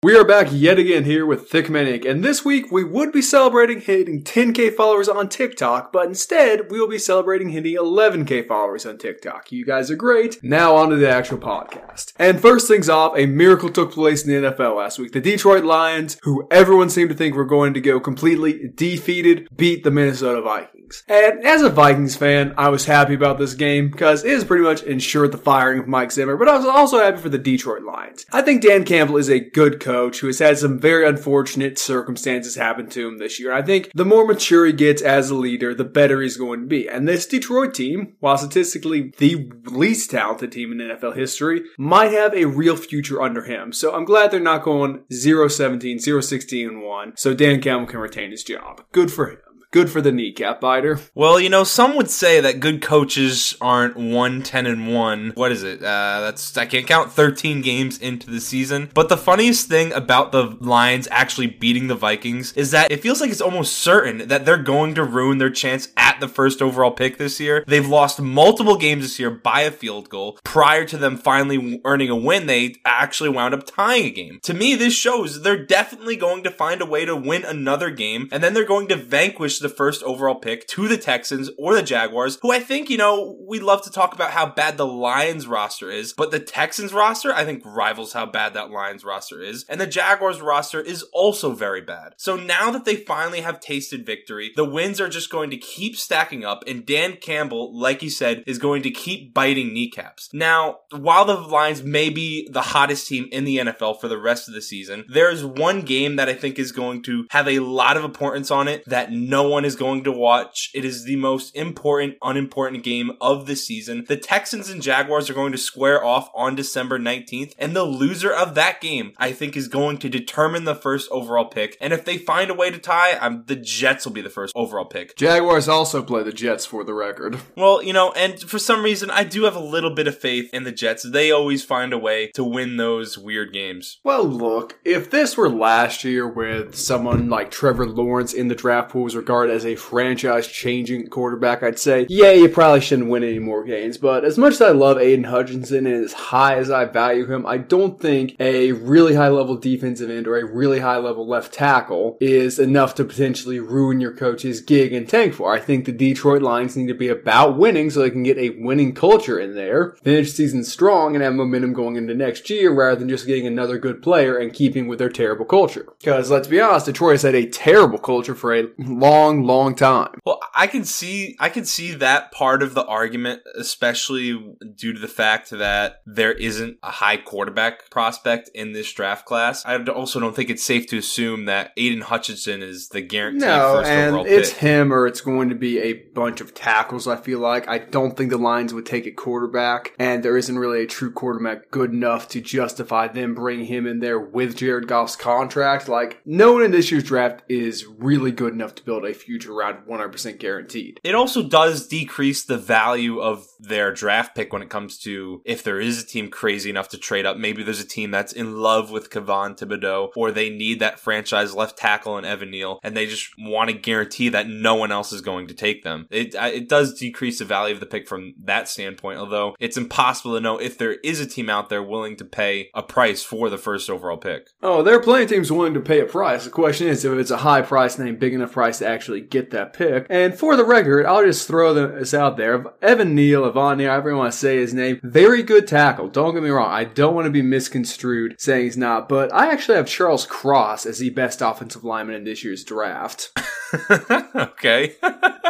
We are back yet again here with Thickman Inc. And this week we would be celebrating hitting 10k followers on TikTok, but instead we will be celebrating hitting 11k followers on TikTok. You guys are great. Now on to the actual podcast. And first things off, a miracle took place in the NFL last week. The Detroit Lions, who everyone seemed to think were going to go completely defeated, beat the Minnesota Vikings. And as a Vikings fan, I was happy about this game because it has pretty much ensured the firing of Mike Zimmer, but I was also happy for the Detroit Lions. I think Dan Campbell is a good coach who has had some very unfortunate circumstances happen to him this year. I think the more mature he gets as a leader, the better he's going to be. And this Detroit team, while statistically the least talented team in NFL history, might have a real future under him. So I'm glad they're not going 0-17, 0-16 1, so Dan Campbell can retain his job. Good for him. Good for the kneecap biter. Well, you know, some would say that good coaches aren't 1 10 and 1. What is it? Uh, that's, I can't count 13 games into the season. But the funniest thing about the Lions actually beating the Vikings is that it feels like it's almost certain that they're going to ruin their chance at the first overall pick this year. They've lost multiple games this year by a field goal. Prior to them finally earning a win, they actually wound up tying a game. To me, this shows they're definitely going to find a way to win another game, and then they're going to vanquish the first overall pick to the Texans or the Jaguars, who I think, you know, we love to talk about how bad the Lions roster is, but the Texans roster, I think, rivals how bad that Lions roster is. And the Jaguars roster is also very bad. So now that they finally have tasted victory, the wins are just going to keep stacking up, and Dan Campbell, like you said, is going to keep biting kneecaps. Now, while the Lions may be the hottest team in the NFL for the rest of the season, there is one game that I think is going to have a lot of importance on it that no one is going to watch. It is the most important, unimportant game of the season. The Texans and Jaguars are going to square off on December 19th, and the loser of that game, I think, is going to determine the first overall pick. And if they find a way to tie, I'm, the Jets will be the first overall pick. Jaguars also play the Jets for the record. Well, you know, and for some reason, I do have a little bit of faith in the Jets. They always find a way to win those weird games. Well, look, if this were last year with someone like Trevor Lawrence in the draft pool was regarded as a franchise changing quarterback, I'd say, yeah, you probably shouldn't win any more games. But as much as I love Aidan Hutchinson and as high as I value him, I don't think a really high level defensive end or a really high level left tackle is enough to potentially ruin your coach's gig and tank for. I think the Detroit Lions need to be about winning so they can get a winning culture in there, finish season strong, and have momentum going into next year rather than just getting another good player and keeping with their terrible culture. Because let's be honest, Detroit has had a terrible culture for a long, long long time. Well, I can see I can see that part of the argument, especially due to the fact that there isn't a high quarterback prospect in this draft class. I also don't think it's safe to assume that Aidan Hutchinson is the guaranteed No, first and overall it's pick. him or it's going to be a bunch of tackles, I feel like. I don't think the Lions would take a quarterback, and there isn't really a true quarterback good enough to justify them bringing him in there with Jared Goff's contract. Like, no one in this year's draft is really good enough to build a future round 100% guaranteed. It also does decrease the value of their draft pick when it comes to if there is a team crazy enough to trade up. Maybe there's a team that's in love with Kayvon Thibodeaux, or they need that franchise left tackle in Evan Neal, and they just want to guarantee that no one else is going to take them. It it does decrease the value of the pick from that standpoint. Although it's impossible to know if there is a team out there willing to pay a price for the first overall pick. Oh, there are plenty of teams willing to pay a price. The question is if it's a high price name, big enough price to actually get that pick. And for the record, I'll just throw this out there. Evan Neal, Avon Neal, however you want to say his name, very good tackle. Don't get me wrong. I don't want to be misconstrued saying he's not, but I actually have Charles Cross as the best offensive lineman in this year's draft. okay.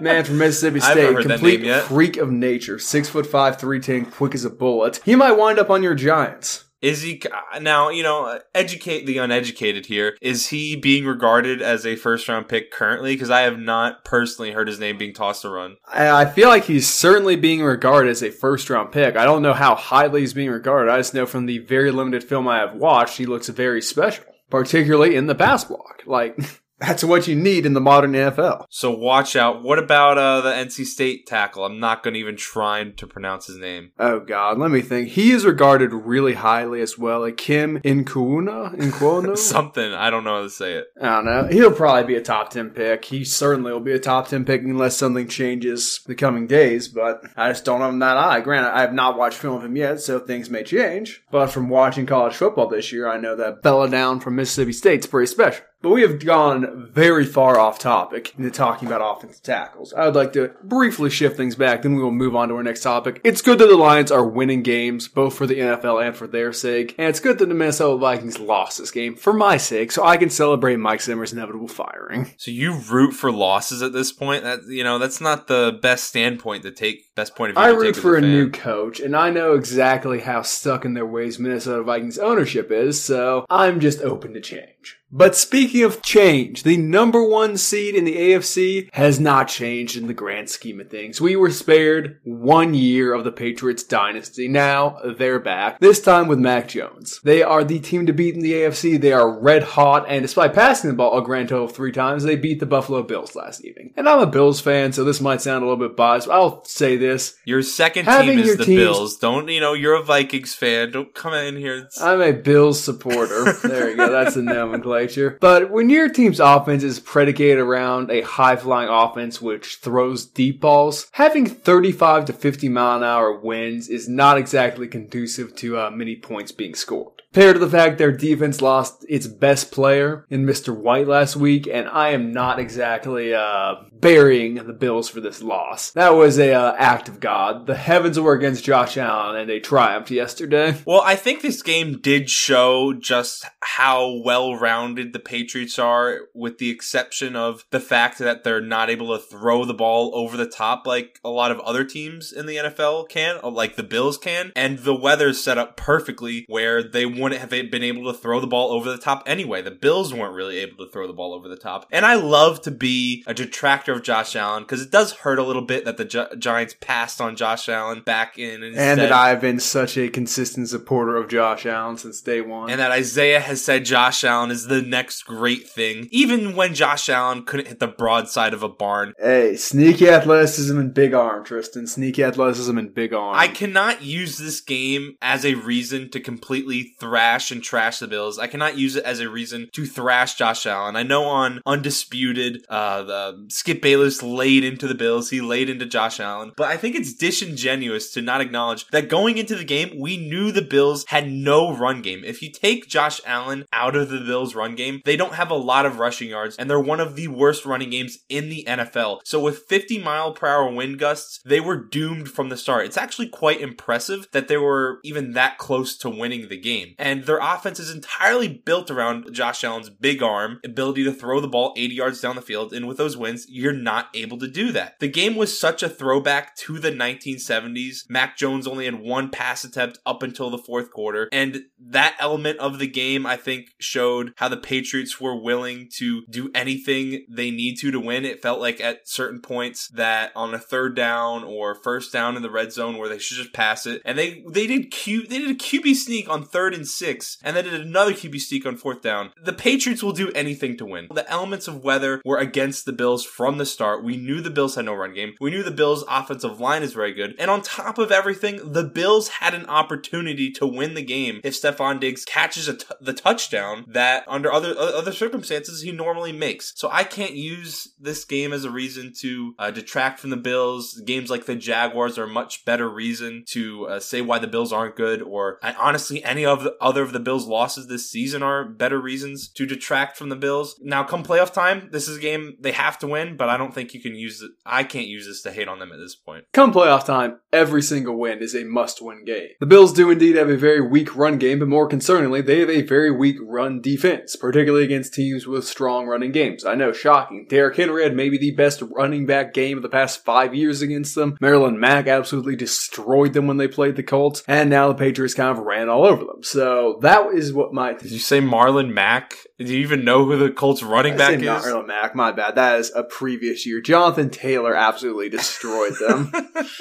Man from Mississippi State, never heard that complete freak of nature, six foot five, three ten, quick as a bullet. He might wind up on your Giants. Is he now? You know, educate the uneducated here. Is he being regarded as a first round pick currently? Because I have not personally heard his name being tossed around. I I feel like he's certainly being regarded as a first round pick. I don't know how highly he's being regarded. I just know from the very limited film I have watched, he looks very special, particularly in the pass block. Like, That's what you need in the modern NFL. So watch out. What about uh, the NC State tackle? I'm not going to even try to pronounce his name. Oh God, let me think. He is regarded really highly as well. Like Kim Inkuuna, Inkuono, Something. I don't know how to say it. I don't know. He'll probably be a top 10 pick. He certainly will be a top 10 pick unless something changes the coming days, but I just don't have him that eye. Granted, I have not watched film of him yet, so things may change. But from watching college football this year, I know that Bella Down from Mississippi State's pretty special. But we have gone very far off topic into talking about offensive tackles. I would like to briefly shift things back, then we will move on to our next topic. It's good that the Lions are winning games, both for the NFL and for their sake. And it's good that the Minnesota Vikings lost this game for my sake, so I can celebrate Mike Zimmer's inevitable firing. So you root for losses at this point? That you know, that's not the best standpoint to take. Best point of view. I root for a fan. new coach, and I know exactly how stuck in their ways Minnesota Vikings ownership is, so I'm just open to change. But speaking of change, the number one seed in the AFC has not changed in the grand scheme of things. We were spared one year of the Patriots dynasty. Now they're back. This time with Mac Jones. They are the team to beat in the AFC. They are red hot, and despite passing the ball a grand total of three times, they beat the Buffalo Bills last evening. And I'm a Bills fan, so this might sound a little bit biased, but I'll say this. Your second Having team is the teams- Bills. Don't you know? You're a Vikings fan. Don't come in here. It's- I'm a Bills supporter. There you go. That's the nomenclature. But when your team's offense is predicated around a high flying offense which throws deep balls, having 35 to 50 mile an hour winds is not exactly conducive to uh, many points being scored. Paired to the fact their defense lost its best player in Mr. White last week, and I am not exactly uh, burying the Bills for this loss. That was a uh, act of God. The heavens were against Josh Allen, and they triumphed yesterday. Well, I think this game did show just how well rounded the Patriots are, with the exception of the fact that they're not able to throw the ball over the top like a lot of other teams in the NFL can, like the Bills can. And the weather's set up perfectly where they wouldn't have been able to throw the ball over the top anyway. The Bills weren't really able to throw the ball over the top. And I love to be a detractor of Josh Allen because it does hurt a little bit that the Gi- Giants passed on Josh Allen back in. And instead- that I've been such a consistent supporter of Josh Allen since day one. and that Isaiah has said Josh Allen is the next great thing, even when Josh Allen couldn't hit the broadside of a barn. hey, sneaky athleticism and big arm, Tristan. Sneaky athleticism and big arm. I cannot use this game as a reason to completely thrash and trash the Bills. I cannot use it as a reason to thrash Josh Allen. I know on Undisputed, uh, the Skip Bayless laid into the Bills. He laid into Josh Allen. But I think it's disingenuous to not acknowledge that going into the game, we knew the Bills had no run game. If you take Josh Allen out of the Bills run game, they don't have a lot of rushing yards and they're one of the worst running games in the NFL. So with 50 mile per hour wind gusts, they were doomed from the start. It's actually quite impressive that they were even that close to winning the game. And their offense is entirely built around Josh Allen's big arm, ability to throw the ball 80 yards down the field. And with those wins, you're not able to do that. The game was such a throwback to the 1970s. Mac Jones only had one pass attempt up until the fourth quarter. And that element of the game, I think, showed how the Patriots were willing to do anything they need to to win. It felt like at certain points that on a third down or first down in the red zone where they should just pass it. And they, they did Q, they did a QB sneak on third and six and then did another QB sneak on fourth down. The Patriots will do anything to win. The elements of weather were against the Bills from the start. We knew the Bills had no run game. We knew the Bills offensive line is very good. And on top of everything, the Bills had an opportunity to win the game if Stefon Diggs catches the touchdown that under other other circumstances he normally makes. So I can't use this game as a reason to uh, detract from the Bills. Games like the Jaguars are a much better reason to uh, say why the Bills aren't good. Or honestly, any of the other of the Bills' losses this season are better reasons to detract from the Bills. Now, come playoff time, this is a game they have to win, but I don't think you can use it. I can't use this to hate on them at this point. Come playoff time, every single win is a must win game. The Bills do indeed have a very weak run game, but more concerningly, they have a very weak run defense, particularly against teams with strong running games. I know, shocking. Derrick Henry had maybe the best running back game of the past five years against them. Marlon Mack absolutely destroyed them when they played the Colts, and now the Patriots kind of ran all over them. So So that is what my. Did you say Marlon Mack? Do you even know who the Colts running I back is? not Marlon Mack. My bad. That is a previous year. Jonathan Taylor absolutely destroyed them.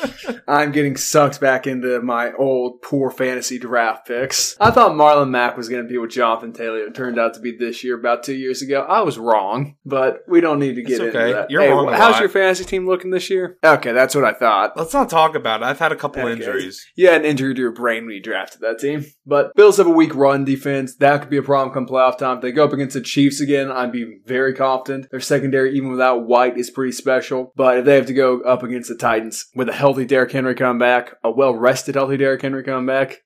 I'm getting sucked back into my old poor fantasy draft picks. I thought Marlon Mack was going to be with Jonathan Taylor. It turned out to be this year, about two years ago. I was wrong, but we don't need to get It's into okay. that. You're Hey, wrong how's your fantasy team looking this year? Okay, that's what I thought. Let's not talk about it. I've had a couple Okay. injuries. Yeah, an injury to your brain when you drafted that team. But Bills have a weak run defense. That could be a problem come playoff time. If they go up against the Chiefs again, I'd be very confident. Their secondary, even without White, is pretty special. But if they have to go up against the Titans with a healthy Derrick Henry come back, a well rested healthy Derrick Henry come back,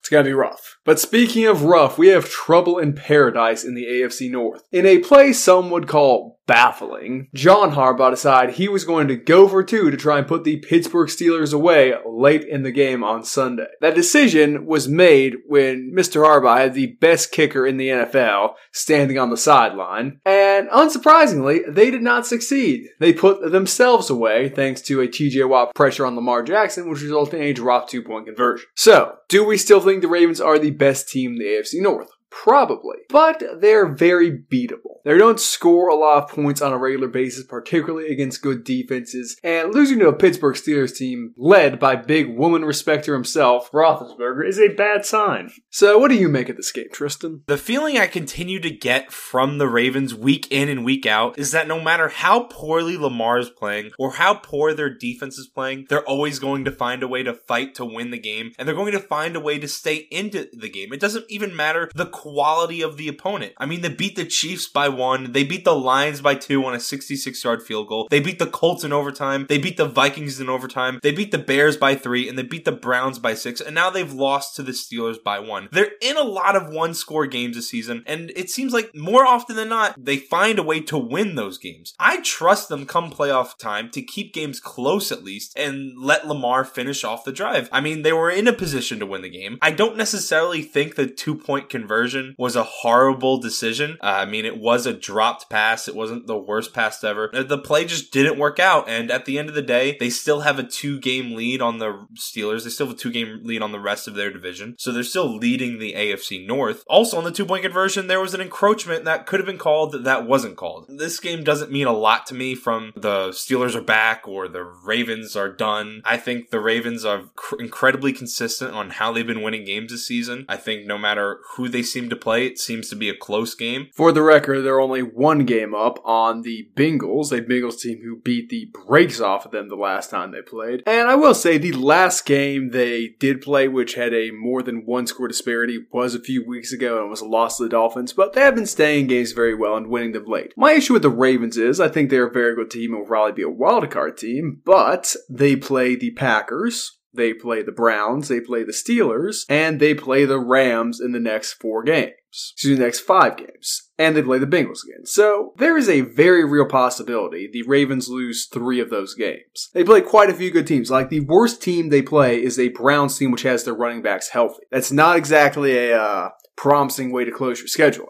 it's gotta be rough. But speaking of rough, we have trouble in paradise in the AFC North. In a play some would call baffling, John Harbaugh decided he was going to go for two to try and put the Pittsburgh Steelers away late in the game on Sunday. That decision was made when Mr. Harbaugh had the best kicker in the NFL standing on the sideline, and unsurprisingly, they did not succeed. They put themselves away thanks to a TJ Watt pressure on Lamar Jackson, which resulted in a drop two point conversion. So, do we still think the Ravens are the best team in the AFC North? Probably. But they're very beatable. They don't score a lot of points on a regular basis, particularly against good defenses. And losing to a Pittsburgh Steelers team led by big woman respecter himself, Roethlisberger, is a bad sign. So what do you make of this game, Tristan? The feeling I continue to get from the Ravens week in and week out is that no matter how poorly Lamar is playing or how poor their defense is playing, they're always going to find a way to fight to win the game and they're going to find a way to stay into the game. It doesn't even matter the quality of the opponent. I mean, they beat the Chiefs by one, they beat the Lions by two on a 66 yard field goal, they beat the Colts in overtime, they beat the Vikings in overtime, they beat the Bears by three, and they beat the Browns by six, and now they've lost to the Steelers by one. They're in a lot of one score games this season, and it seems like more often than not, they find a way to win those games. I trust them come playoff time to keep games close at least and let Lamar finish off the drive. I mean, they were in a position to win the game. I don't necessarily think the two point conversion was a horrible decision. Uh, I mean, it was a dropped pass. It wasn't the worst pass ever. Uh, The play just didn't work out. And at the end of the day, they still have a two game lead on the Steelers. They still have a two game lead on the rest of their division. So they're still leading the AFC North. Also, on the two point conversion, there was an encroachment that could have been called that, that wasn't called. This game doesn't mean a lot to me from the Steelers are back or the Ravens are done. I think the Ravens are cr- incredibly consistent on how they've been winning games this season. I think no matter who they seem to play, it seems to be a close game. For the record, they're only one game up on the Bengals, a Bengals team who beat the brakes off of them the last time they played. And I will say the last game they did play, which had a more than one score disparity, was a few weeks ago and was a loss to the Dolphins, but they have been staying games very well and winning them late. My issue with the Ravens is I think they're a very good team and will probably be a wild card team, but they play the Packers, they play the Browns, they play the Steelers, and they play the Rams in the next four games. Excuse me, the next five games. And they play the Bengals again. So there is a very real possibility the Ravens lose three of those games. They play quite a few good teams. Like the worst team they play is a Browns team which has their running backs healthy. That's not exactly a uh, promising way to close your schedule.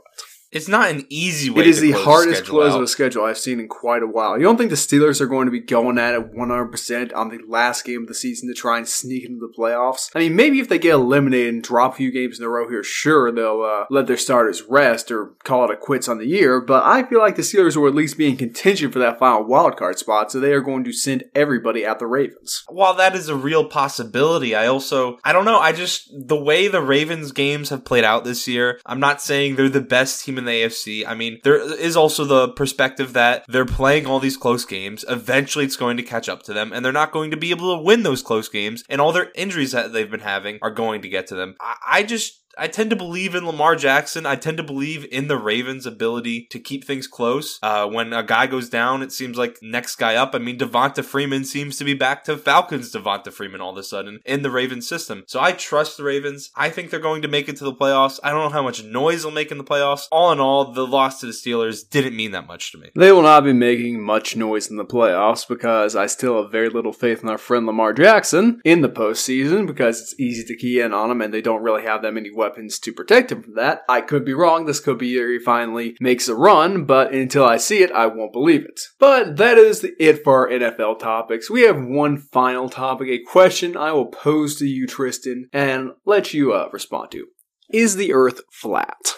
It's not an easy way. It is the hardest close out. of a schedule I've seen in quite a while. You don't think the Steelers are going to be going at it 100% on the last game of the season to try and sneak into the playoffs? I mean, maybe if they get eliminated and drop a few games in a row here, sure, they'll uh, let their starters rest or call it a quits on the year, but I feel like the Steelers will at least be in contention for that final wild card spot, so they are going to send everybody at the Ravens. while that is a real possibility, I also, I don't know, I just, the way the Ravens games have played out this year, I'm not saying they're the best team in the AFC. I mean, there is also the perspective that they're playing all these close games. Eventually it's going to catch up to them and they're not going to be able to win those close games and all their injuries that they've been having are going to get to them. I, I just, I tend to believe in Lamar Jackson. I tend to believe in the Ravens' ability to keep things close. Uh, when a guy goes down, it seems like next guy up. I mean, Devonta Freeman seems to be back to Falcons Devonta Freeman all of a sudden in the Ravens system. So I trust the Ravens. I think they're going to make it to the playoffs. I don't know how much noise they'll make in the playoffs. All in all, the loss to the Steelers didn't mean that much to me. They will not be making much noise in the playoffs because I still have very little faith in our friend Lamar Jackson in the postseason because it's easy to key in on him and they don't really have that many weapons to protect him from that. I could be wrong. This could be he finally makes a run, but until I see it, I won't believe it. But that is it for our NFL topics. We have one final topic, a question I will pose to you, Tristan, and let you uh, respond to. Is the Earth flat?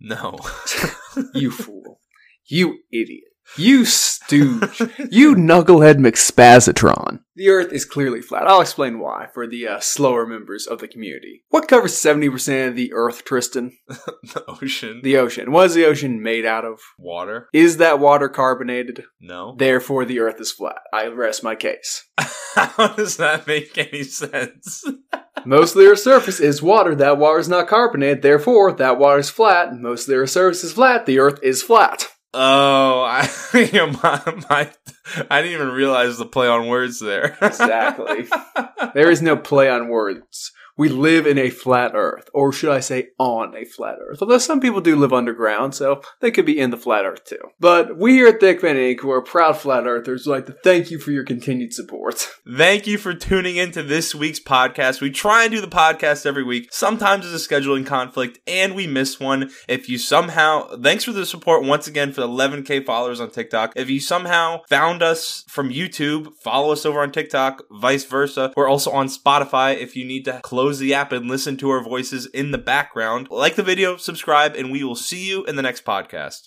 No. You fool. You idiot. You stooge. you knucklehead McSpazatron. The Earth is clearly flat. I'll explain why for the uh, slower members of the community. What covers 70% of the Earth, Tristan? the ocean. The ocean. What is the ocean made out of? water. Is that water carbonated? No. Therefore, the Earth is flat. I rest my case. How does that make any sense? Most of the Earth's surface is water. That water is not carbonated. Therefore, that water is flat. Most of the Earth's surface is flat. The Earth is flat. Oh, I, my, my, I didn't even realize the play on words there. Exactly. There is no play on words. We live in a flat Earth, or should I say, on a flat Earth. Although some people do live underground, so they could be in the flat Earth too. But we here at Thickman Inc., who are proud flat Earthers, would like to thank you for your continued support. Thank you for tuning into this week's podcast. We try and do the podcast every week. Sometimes there's a scheduling conflict and we miss one. If you somehow, thanks for the support once again for the 11k followers on TikTok. If you somehow found us from YouTube, follow us over on TikTok, vice versa. We're also on Spotify if you need to close the app and listen to our voices in the background. Like the video, subscribe, and we will see you in the next podcast.